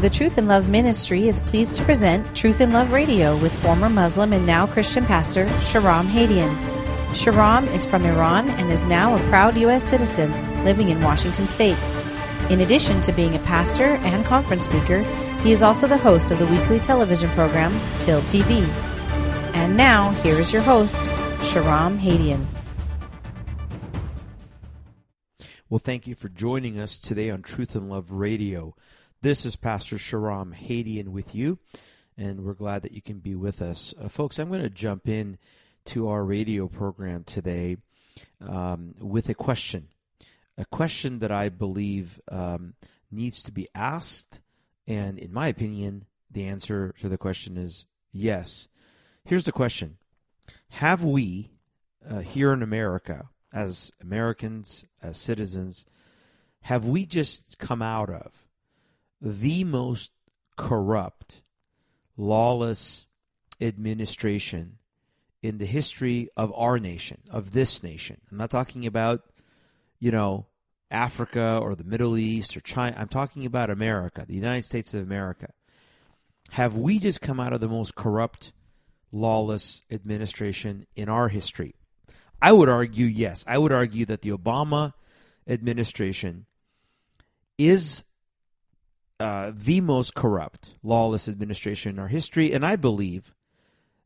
The Truth in Love Ministry is pleased to present Truth in Love Radio with former Muslim and now Christian pastor Shahram Hadian. Shahram is from Iran and is now a proud U.S. citizen living in Washington State. In addition to being a pastor and conference speaker, he is also the host of the weekly television program Till TV. And now, here is your host, Shahram Hadian. Well, thank you for joining us today on Truth in Love Radio. This is Pastor Shahram Hadian with you, and we're glad that you can be with us. Uh, folks, I'm going to jump in to our radio program today um, with a question. A question that I believe um, needs to be asked, and in my opinion, the answer to the question is yes. Here's the question Have we, uh, here in America, as Americans, as citizens, have we just come out of the most corrupt, lawless administration in the history of our nation, of this nation? I'm not talking about, you know, Africa or the Middle East or China. I'm talking about America, the United States of America. Have we just come out of the most corrupt, lawless administration in our history? I would argue yes. I would argue that the Obama administration is uh, the most corrupt, lawless administration in our history, and I believe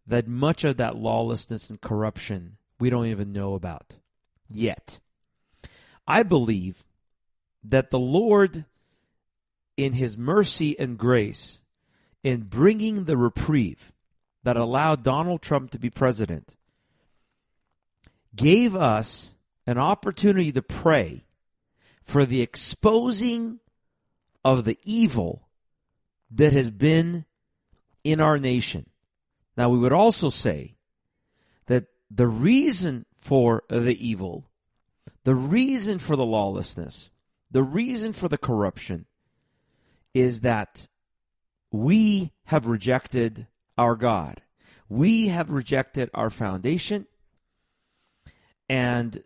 that much of that lawlessness and corruption we don't even know about yet. I believe that the Lord, in His mercy and grace, in bringing the reprieve that allowed Donald Trump to be president, gave us an opportunity to pray for the exposing of the evil that has been in our nation. Now, we would also say that the reason for the evil, the reason for the lawlessness, the reason for the corruption is that we have rejected our God. We have rejected our foundation. And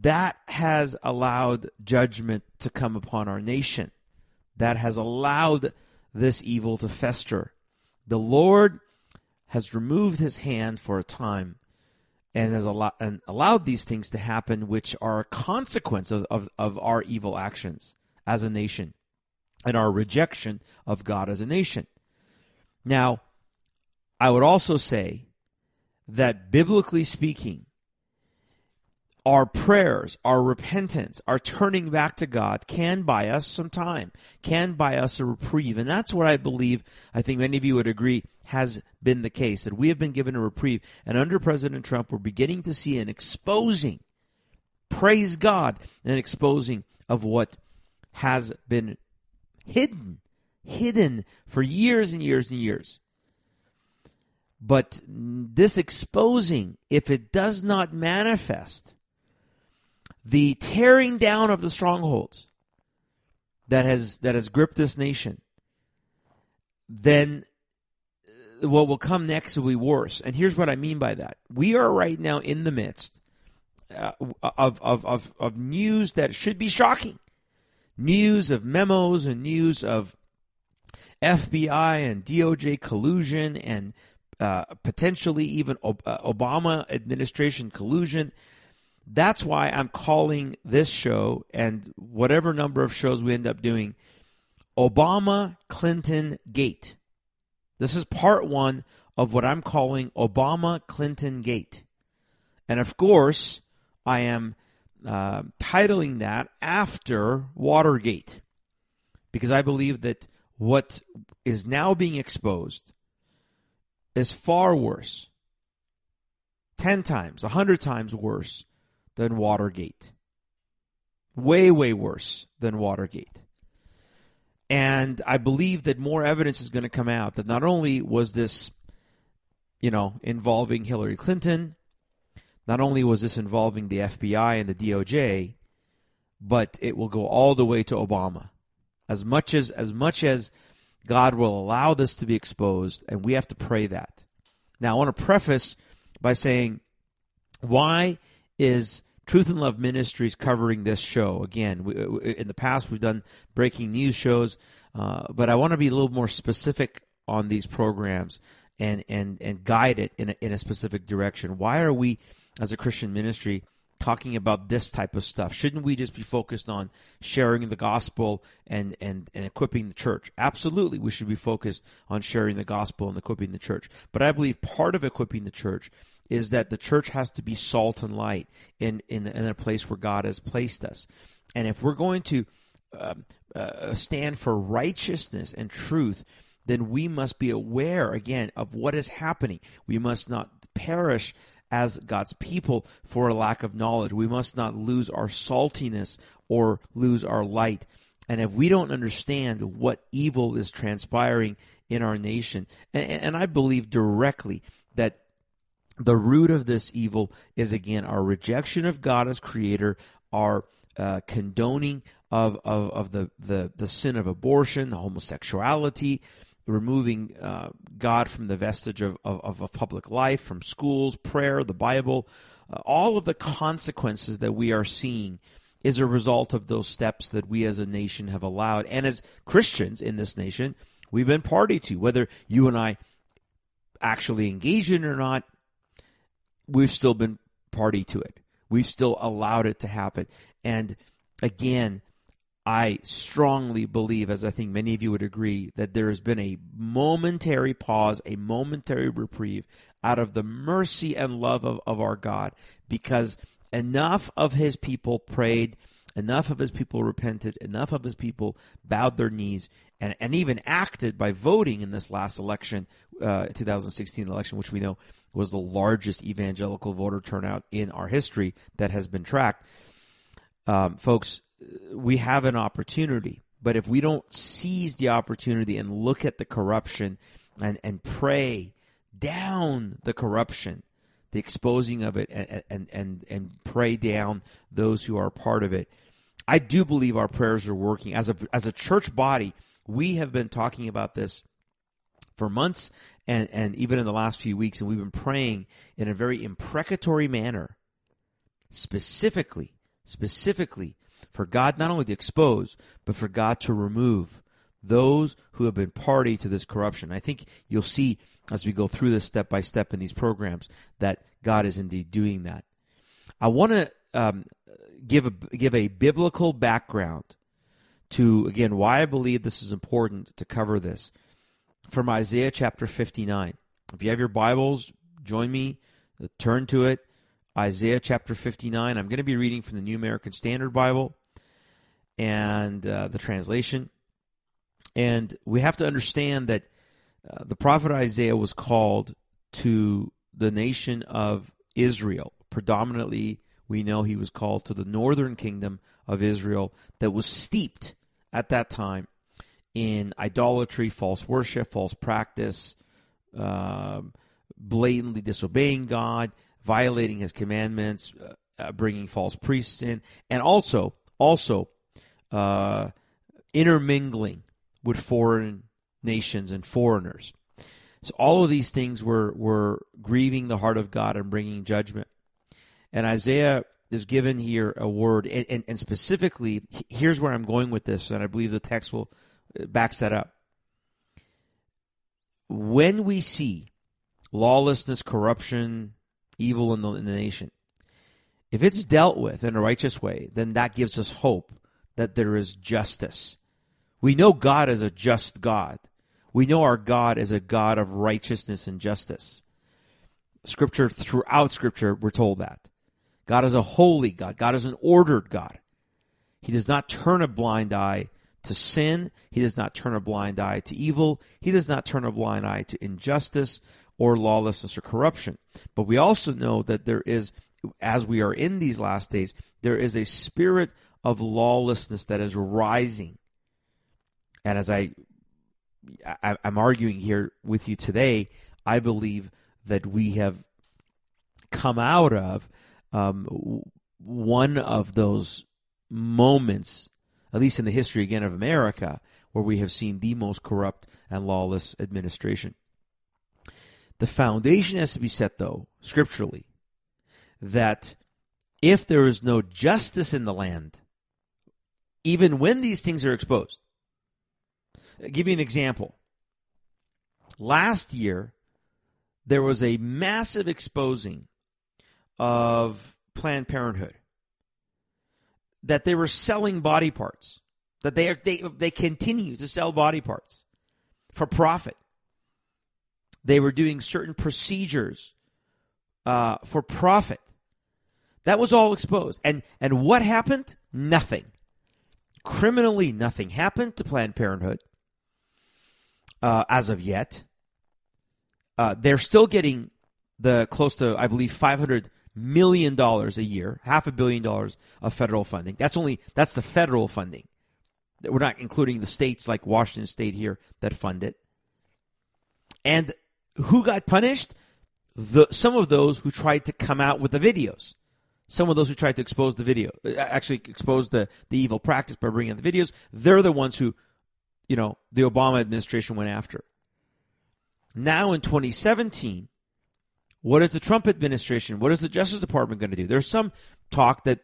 that has allowed judgment to come upon our nation. That has allowed this evil to fester. The Lord has removed his hand for a time and has allowed, and allowed these things to happen, which are a consequence of, of, of our evil actions as a nation and our rejection of God as a nation. Now, I would also say that biblically speaking, our prayers, our repentance, our turning back to God can buy us some time, can buy us a reprieve. And that's what I believe, I think many of you would agree, has been the case. That we have been given a reprieve. And under President Trump, we're beginning to see an exposing, praise God, an exposing of what has been hidden, hidden for years and years and years. But this exposing, if it does not manifest, the tearing down of the strongholds that has that has gripped this nation, then uh, what will come next will be worse. And here's what I mean by that: we are right now in the midst uh, of, of of of news that should be shocking, news of memos and news of FBI and DOJ collusion and uh, potentially even uh, Obama administration collusion that's why I'm calling this show and whatever number of shows we end up doing Obama Clinton Gate. This is part one of what I'm calling Obama Clinton Gate. And of course, I am uh, titling that after Watergate because I believe that what is now being exposed is far worse 10 times, 100 times worse than Watergate. Way, way worse than Watergate. And I believe that more evidence is going to come out that not only was this, you know, involving Hillary Clinton, not only was this involving the FBI and the DOJ, but it will go all the way to Obama. As much as as much as God will allow this to be exposed, and we have to pray that. Now, I want to preface by saying, why is Truth and Love Ministries covering this show. Again, we, in the past we've done breaking news shows, uh, but I want to be a little more specific on these programs and and and guide it in a, in a specific direction. Why are we, as a Christian ministry, talking about this type of stuff? Shouldn't we just be focused on sharing the gospel and, and, and equipping the church? Absolutely, we should be focused on sharing the gospel and equipping the church. But I believe part of equipping the church is that the church has to be salt and light in, in, in a place where God has placed us. And if we're going to um, uh, stand for righteousness and truth, then we must be aware again of what is happening. We must not perish as God's people for a lack of knowledge. We must not lose our saltiness or lose our light. And if we don't understand what evil is transpiring in our nation, and, and I believe directly that the root of this evil is again our rejection of God as creator, our uh, condoning of, of, of the, the, the sin of abortion, the homosexuality, removing uh, God from the vestige of, of, of, public life, from schools, prayer, the Bible, uh, all of the consequences that we are seeing is a result of those steps that we as a nation have allowed. And as Christians in this nation, we've been party to, whether you and I actually engage in or not, we've still been party to it. We've still allowed it to happen. And again, I strongly believe, as I think many of you would agree, that there has been a momentary pause, a momentary reprieve out of the mercy and love of, of our God because enough of his people prayed, enough of his people repented, enough of his people bowed their knees and, and even acted by voting in this last election, uh, 2016 election, which we know was the largest evangelical voter turnout in our history that has been tracked. Um, folks, we have an opportunity. But if we don't seize the opportunity and look at the corruption and, and pray down the corruption, the exposing of it, and, and, and, and pray down those who are part of it, I do believe our prayers are working. As a, as a church body, we have been talking about this for months and, and even in the last few weeks, and we've been praying in a very imprecatory manner, specifically, specifically for God not only to expose, but for God to remove those who have been party to this corruption. I think you'll see as we go through this step by step in these programs that God is indeed doing that. I want to um, give a give a biblical background to again why I believe this is important to cover this from Isaiah chapter 59. If you have your Bibles, join me, turn to it. Isaiah chapter 59. I'm going to be reading from the New American Standard Bible and uh, the translation. And we have to understand that uh, the prophet Isaiah was called to the nation of Israel. Predominantly, we know he was called to the northern kingdom of Israel that was steeped at that time in idolatry, false worship, false practice, um, blatantly disobeying God, violating His commandments, uh, uh, bringing false priests in, and also also uh, intermingling with foreign nations and foreigners. So all of these things were were grieving the heart of God and bringing judgment. And Isaiah is given here a word, and, and, and specifically, here's where I'm going with this, and I believe the text will backs that up. When we see lawlessness, corruption, evil in the, in the nation, if it's dealt with in a righteous way, then that gives us hope that there is justice. We know God is a just God. We know our God is a God of righteousness and justice. Scripture, throughout Scripture, we're told that. God is a holy God. God is an ordered God. He does not turn a blind eye to sin. He does not turn a blind eye to evil. He does not turn a blind eye to injustice or lawlessness or corruption. But we also know that there is, as we are in these last days, there is a spirit of lawlessness that is rising. And as I, I am arguing here with you today, I believe that we have come out of um, one of those moments, at least in the history again of America, where we have seen the most corrupt and lawless administration. The foundation has to be set, though, scripturally, that if there is no justice in the land, even when these things are exposed. I'll give you an example. Last year, there was a massive exposing of Planned Parenthood that they were selling body parts, that they are, they they continue to sell body parts for profit. They were doing certain procedures uh, for profit. That was all exposed, and and what happened? Nothing. Criminally, nothing happened to Planned Parenthood uh, as of yet. Uh, they're still getting the close to, I believe, five hundred million dollars a year, half a billion dollars of federal funding. That's only that's the federal funding. We're not including the states like Washington State here that fund it. And who got punished? The some of those who tried to come out with the videos. Some of those who tried to expose the video, actually expose the, the evil practice by bringing in the videos, they're the ones who, you know, the Obama administration went after. Now in 2017, what is the Trump administration? What is the Justice Department going to do? There's some talk that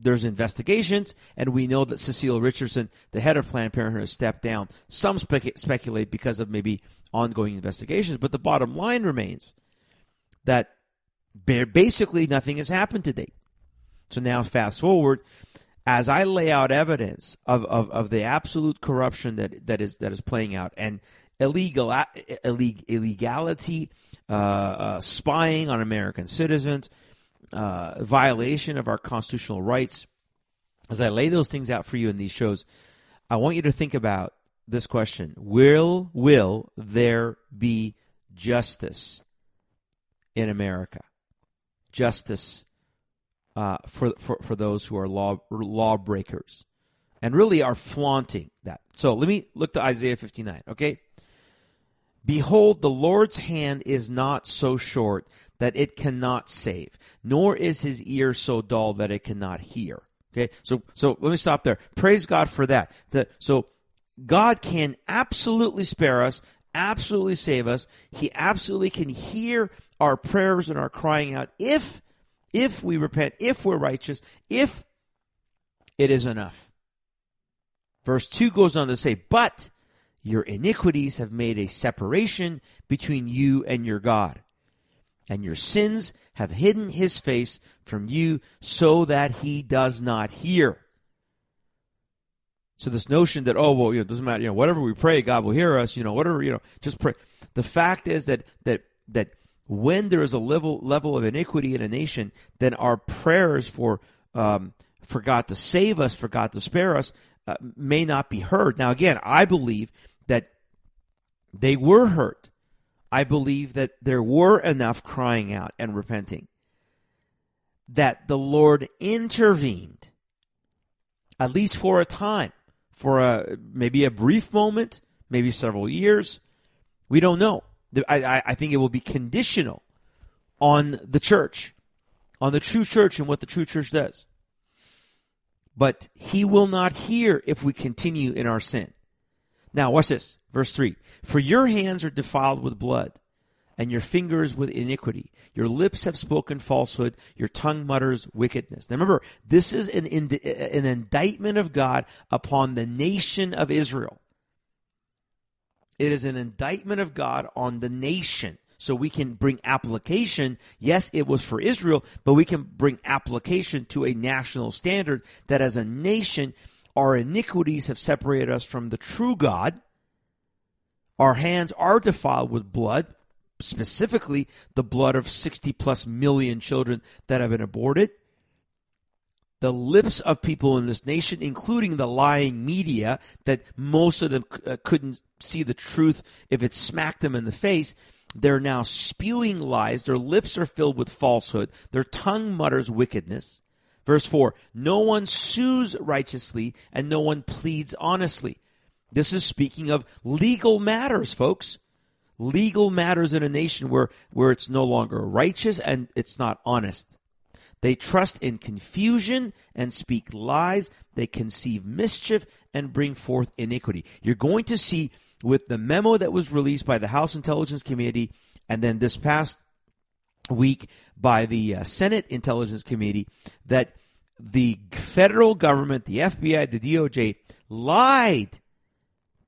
there's investigations, and we know that Cecile Richardson, the head of Planned Parenthood, has stepped down. Some spec- speculate because of maybe ongoing investigations, but the bottom line remains that basically nothing has happened to date. So now, fast forward, as I lay out evidence of, of, of the absolute corruption that, that is that is playing out and illegal illegality uh, uh, spying on American citizens, uh, violation of our constitutional rights. As I lay those things out for you in these shows, I want you to think about this question: Will will there be justice in America? Justice uh, for, for for those who are law lawbreakers, and really are flaunting that. So let me look to Isaiah fifty nine. Okay, Behold, the Lord's hand is not so short that it cannot save, nor is his ear so dull that it cannot hear. Okay, so so let me stop there. Praise God for that. So God can absolutely spare us, absolutely save us. He absolutely can hear our prayers and our crying out if if we repent, if we're righteous, if it is enough. Verse 2 goes on to say, but your iniquities have made a separation between you and your God, and your sins have hidden his face from you so that he does not hear. So this notion that oh well you know it doesn't matter you know whatever we pray God will hear us you know whatever you know just pray. The fact is that that that when there is a level level of iniquity in a nation, then our prayers for um, for God to save us, for God to spare us, uh, may not be heard. Now again, I believe that they were hurt. I believe that there were enough crying out and repenting that the Lord intervened, at least for a time, for a maybe a brief moment, maybe several years. We don't know. I, I think it will be conditional on the church, on the true church and what the true church does. But he will not hear if we continue in our sin. Now, watch this. Verse 3 For your hands are defiled with blood, and your fingers with iniquity. Your lips have spoken falsehood, your tongue mutters wickedness. Now remember, this is an, an indictment of God upon the nation of Israel. It is an indictment of God on the nation. So we can bring application. Yes, it was for Israel, but we can bring application to a national standard that as a nation, our iniquities have separated us from the true God. Our hands are defiled with blood, specifically the blood of 60 plus million children that have been aborted. The lips of people in this nation, including the lying media, that most of them uh, couldn't see the truth if it smacked them in the face, they're now spewing lies. Their lips are filled with falsehood. Their tongue mutters wickedness. Verse 4 No one sues righteously and no one pleads honestly. This is speaking of legal matters, folks. Legal matters in a nation where, where it's no longer righteous and it's not honest. They trust in confusion and speak lies. They conceive mischief and bring forth iniquity. You're going to see with the memo that was released by the House Intelligence Committee and then this past week by the uh, Senate Intelligence Committee that the federal government, the FBI, the DOJ, lied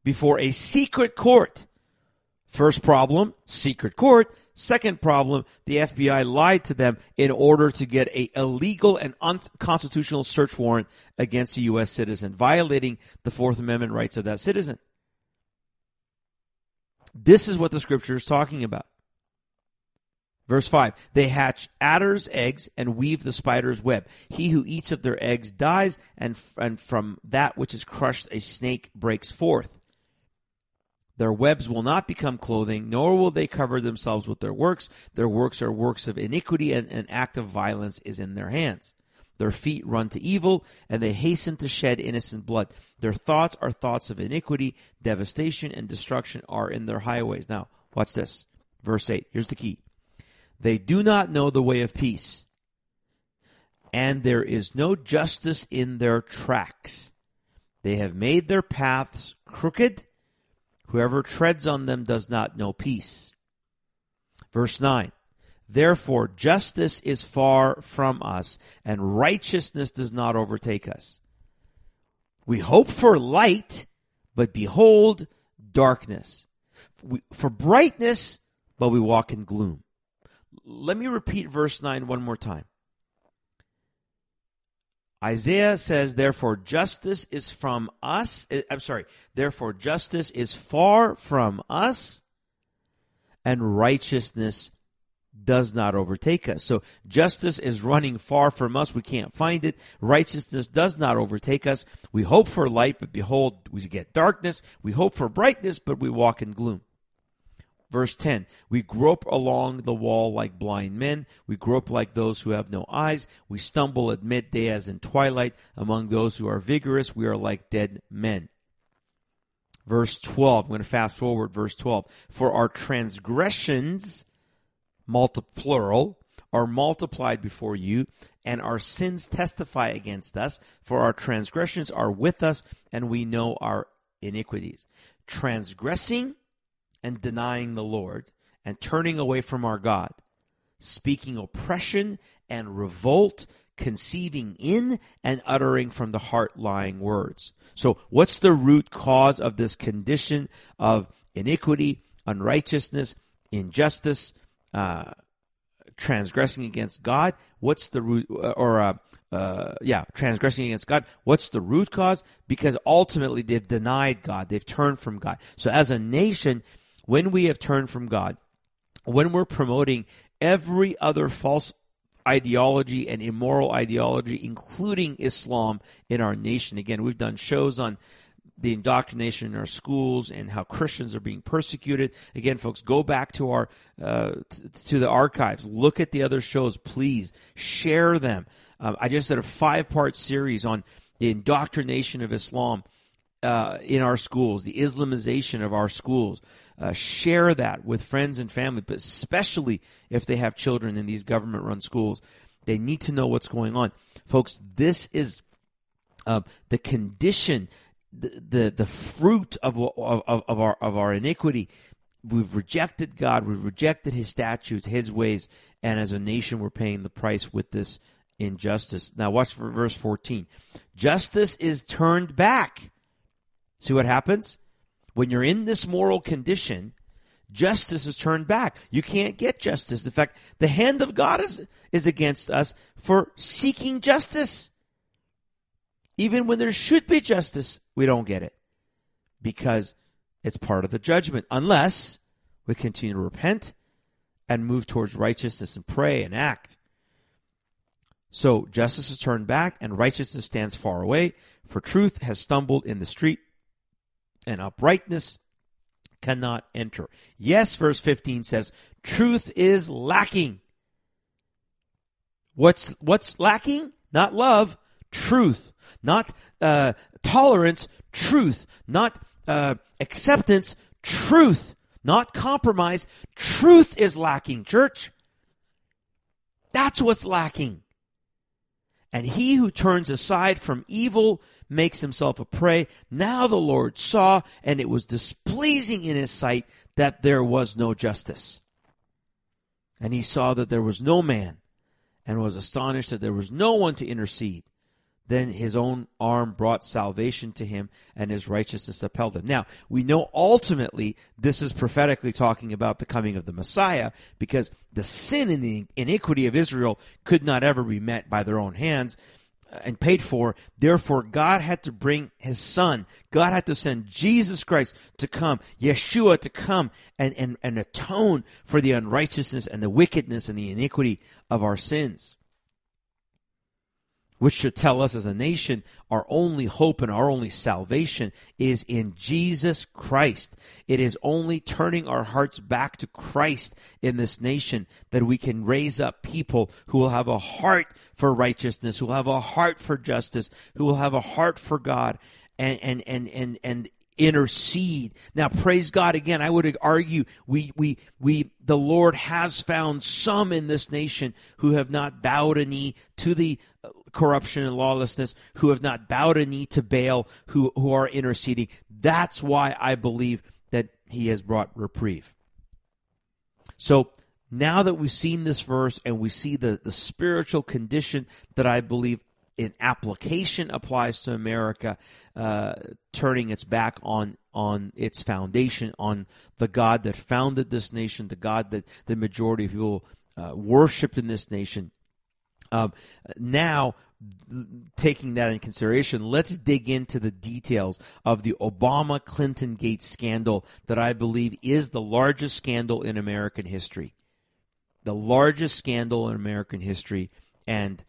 before a secret court. First problem, secret court. Second problem, the FBI lied to them in order to get a illegal and unconstitutional search warrant against a U.S. citizen, violating the Fourth Amendment rights of that citizen. This is what the scripture is talking about. Verse 5 They hatch adder's eggs and weave the spider's web. He who eats of their eggs dies, and, and from that which is crushed, a snake breaks forth. Their webs will not become clothing, nor will they cover themselves with their works. Their works are works of iniquity, and an act of violence is in their hands. Their feet run to evil, and they hasten to shed innocent blood. Their thoughts are thoughts of iniquity, devastation, and destruction are in their highways. Now, watch this. Verse 8. Here's the key. They do not know the way of peace, and there is no justice in their tracks. They have made their paths crooked. Whoever treads on them does not know peace. Verse 9. Therefore, justice is far from us, and righteousness does not overtake us. We hope for light, but behold, darkness. For brightness, but we walk in gloom. Let me repeat verse 9 one more time. Isaiah says, therefore justice is from us. Eh, I'm sorry. Therefore justice is far from us and righteousness does not overtake us. So justice is running far from us. We can't find it. Righteousness does not overtake us. We hope for light, but behold, we get darkness. We hope for brightness, but we walk in gloom. Verse 10 We grope along the wall like blind men. We grope like those who have no eyes. We stumble at midday as in twilight. Among those who are vigorous, we are like dead men. Verse 12. I'm going to fast forward. Verse 12. For our transgressions, multi plural, are multiplied before you, and our sins testify against us. For our transgressions are with us, and we know our iniquities. Transgressing and denying the Lord and turning away from our God, speaking oppression and revolt, conceiving in and uttering from the heart lying words. So, what's the root cause of this condition of iniquity, unrighteousness, injustice, uh, transgressing against God? What's the root, uh, or uh, uh, yeah, transgressing against God. What's the root cause? Because ultimately they've denied God. They've turned from God. So as a nation, when we have turned from God, when we're promoting every other false ideology and immoral ideology, including Islam in our nation. Again, we've done shows on the indoctrination in our schools and how Christians are being persecuted. Again, folks, go back to our uh, t- to the archives. Look at the other shows, please. Share them. Uh, I just did a five part series on the indoctrination of Islam uh, in our schools, the Islamization of our schools. Uh, share that with friends and family, but especially if they have children in these government run schools. They need to know what's going on. Folks, this is uh, the condition, the, the, the fruit of, of, of, our, of our iniquity. We've rejected God, we've rejected His statutes, His ways, and as a nation, we're paying the price with this injustice. Now, watch for verse 14. Justice is turned back. See what happens? When you're in this moral condition, justice is turned back. You can't get justice. In fact, the hand of God is, is against us for seeking justice. Even when there should be justice, we don't get it because it's part of the judgment, unless we continue to repent and move towards righteousness and pray and act. So justice is turned back and righteousness stands far away, for truth has stumbled in the street and uprightness cannot enter. Yes, verse 15 says, truth is lacking. What's, what's lacking? Not love, truth. Not, uh, tolerance, truth. Not, uh, acceptance, truth. Not compromise. Truth is lacking, church. That's what's lacking. And he who turns aside from evil makes himself a prey. Now the Lord saw, and it was displeasing in his sight that there was no justice. And he saw that there was no man and was astonished that there was no one to intercede. Then his own arm brought salvation to him and his righteousness upheld him. Now, we know ultimately this is prophetically talking about the coming of the Messiah because the sin and the iniquity of Israel could not ever be met by their own hands and paid for. Therefore, God had to bring his son. God had to send Jesus Christ to come, Yeshua to come and, and, and atone for the unrighteousness and the wickedness and the iniquity of our sins which should tell us as a nation our only hope and our only salvation is in Jesus Christ. It is only turning our hearts back to Christ in this nation that we can raise up people who will have a heart for righteousness, who will have a heart for justice, who will have a heart for God and, and, and, and, and intercede. Now, praise God again. I would argue we, we, we, the Lord has found some in this nation who have not bowed a knee to the corruption and lawlessness, who have not bowed a knee to Baal, who, who are interceding. That's why I believe that he has brought reprieve. So now that we've seen this verse and we see the, the spiritual condition that I believe in application applies to America, uh, turning its back on on its foundation, on the God that founded this nation, the God that the majority of people uh, worshipped in this nation. Um, now, taking that in consideration, let's dig into the details of the Obama Clinton Gate scandal that I believe is the largest scandal in American history. The largest scandal in American history. And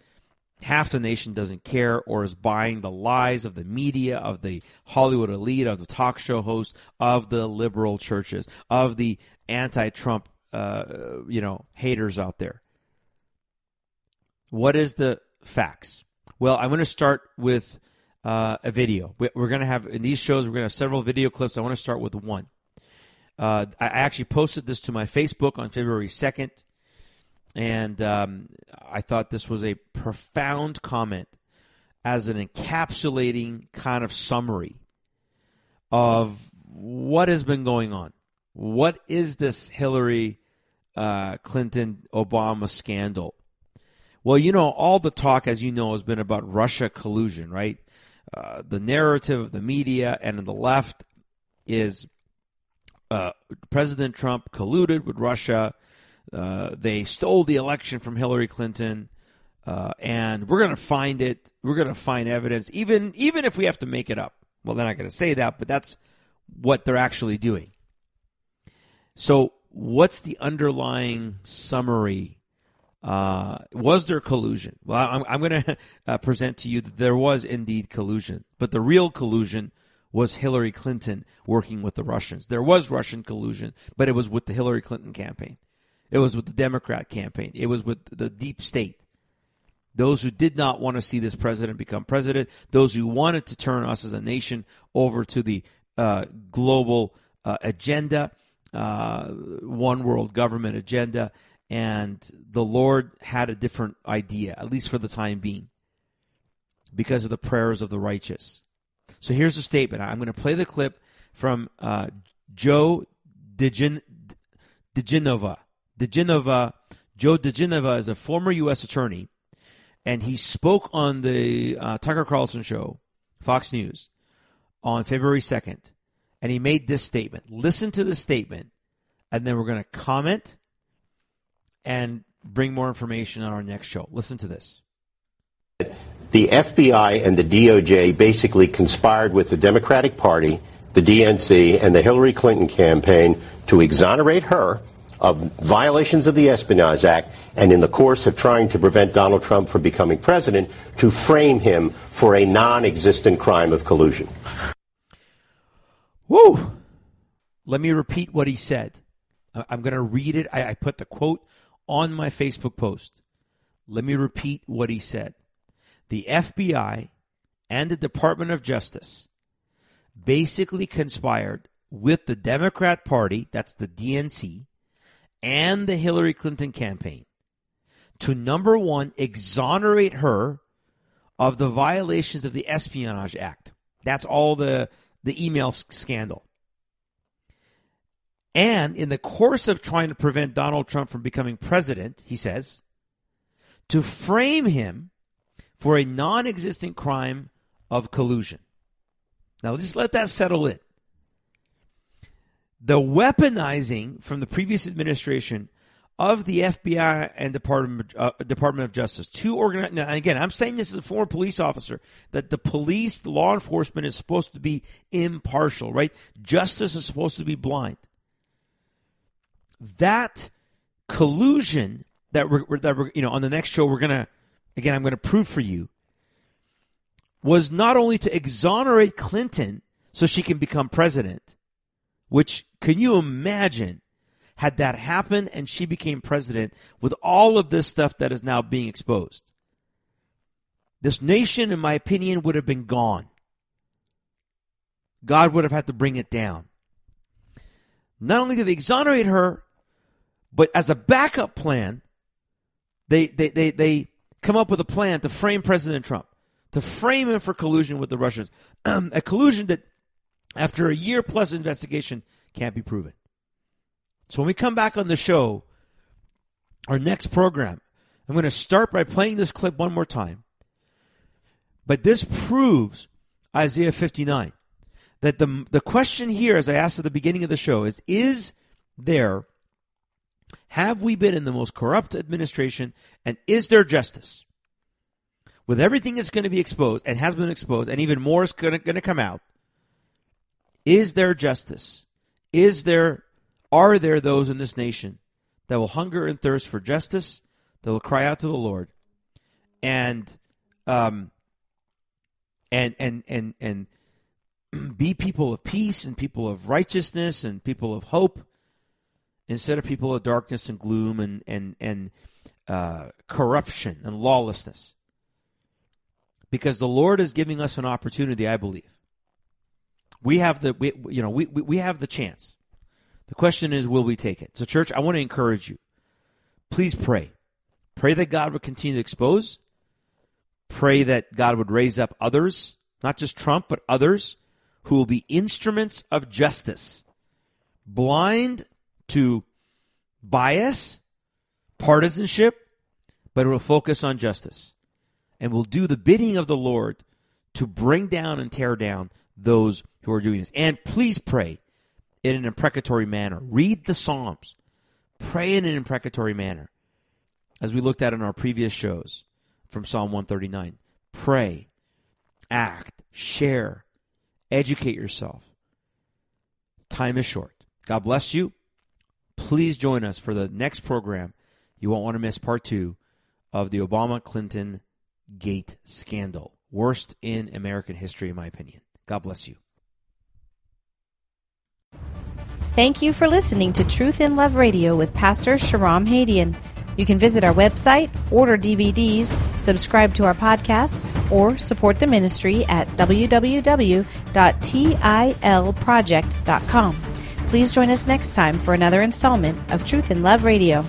half the nation doesn't care or is buying the lies of the media, of the Hollywood elite, of the talk show hosts, of the liberal churches, of the anti Trump, uh, you know, haters out there. What is the facts? Well, I'm going to start with uh, a video. We're going to have in these shows. We're going to have several video clips. I want to start with one. Uh, I actually posted this to my Facebook on February 2nd, and um, I thought this was a profound comment as an encapsulating kind of summary of what has been going on. What is this Hillary uh, Clinton Obama scandal? Well, you know, all the talk, as you know, has been about Russia collusion, right? Uh, the narrative of the media and the left is uh, President Trump colluded with Russia. Uh, they stole the election from Hillary Clinton, uh, and we're going to find it. We're going to find evidence, even even if we have to make it up. Well, they're not going to say that, but that's what they're actually doing. So, what's the underlying summary uh, was there collusion? Well, I'm, I'm going to uh, present to you that there was indeed collusion, but the real collusion was Hillary Clinton working with the Russians. There was Russian collusion, but it was with the Hillary Clinton campaign. It was with the Democrat campaign. It was with the deep state. Those who did not want to see this president become president, those who wanted to turn us as a nation over to the uh, global uh, agenda, uh, one world government agenda, and the Lord had a different idea, at least for the time being, because of the prayers of the righteous. So here's a statement. I'm going to play the clip from uh, Joe diGenova. diGenova. Joe diGenova is a former U.S. attorney, and he spoke on the uh, Tucker Carlson show, Fox News, on February 2nd, and he made this statement. Listen to the statement, and then we're going to comment and bring more information on our next show. Listen to this. The FBI and the DOJ basically conspired with the Democratic Party, the DNC, and the Hillary Clinton campaign to exonerate her of violations of the Espionage Act and in the course of trying to prevent Donald Trump from becoming president, to frame him for a non-existent crime of collusion. Woo! Let me repeat what he said. I'm going to read it. I, I put the quote on my Facebook post. Let me repeat what he said. The FBI and the Department of Justice basically conspired with the Democrat Party, that's the DNC, and the Hillary Clinton campaign to number one, exonerate her of the violations of the Espionage Act. That's all the, the email scandal. And in the course of trying to prevent Donald Trump from becoming president, he says, to frame him for a non existent crime of collusion. Now, just let that settle in. The weaponizing from the previous administration of the FBI and Department uh, Department of Justice, two organi- now again, I'm saying this as a former police officer that the police, the law enforcement is supposed to be impartial, right? Justice is supposed to be blind. That collusion that we're, that we're you know on the next show we're gonna again I'm gonna prove for you was not only to exonerate Clinton so she can become president, which can you imagine had that happened and she became president with all of this stuff that is now being exposed? This nation, in my opinion, would have been gone. God would have had to bring it down. Not only did they exonerate her, but as a backup plan, they, they, they, they come up with a plan to frame President Trump to frame him for collusion with the Russians. a collusion that, after a year plus investigation, can't be proven. So when we come back on the show, our next program, I'm going to start by playing this clip one more time. But this proves Isaiah 59 that the the question here, as I asked at the beginning of the show, is: Is there have we been in the most corrupt administration, and is there justice? with everything that's going to be exposed and has been exposed, and even more is going to, going to come out, is there justice? Is there, are there those in this nation that will hunger and thirst for justice, that will cry out to the Lord, and, um, and and and and be people of peace and people of righteousness and people of hope, instead of people of darkness and gloom and and and uh, corruption and lawlessness because the Lord is giving us an opportunity, I believe. We have the we, you know we, we have the chance. The question is, will we take it? So, church, I want to encourage you. Please pray. Pray that God would continue to expose. Pray that God would raise up others, not just Trump, but others who will be instruments of justice, blind to bias, partisanship, but will focus on justice and will do the bidding of the Lord to bring down and tear down those who are doing this. And please pray in an imprecatory manner. Read the Psalms. Pray in an imprecatory manner. As we looked at in our previous shows from Psalm 139. Pray, act, share, educate yourself. Time is short. God bless you. Please join us for the next program. You won't want to miss part two of the Obama Clinton Gate scandal. Worst in American history, in my opinion. God bless you. Thank you for listening to Truth in Love Radio with Pastor Shahram Hadian. You can visit our website, order DVDs, subscribe to our podcast, or support the ministry at www.tilproject.com. Please join us next time for another installment of Truth in Love Radio.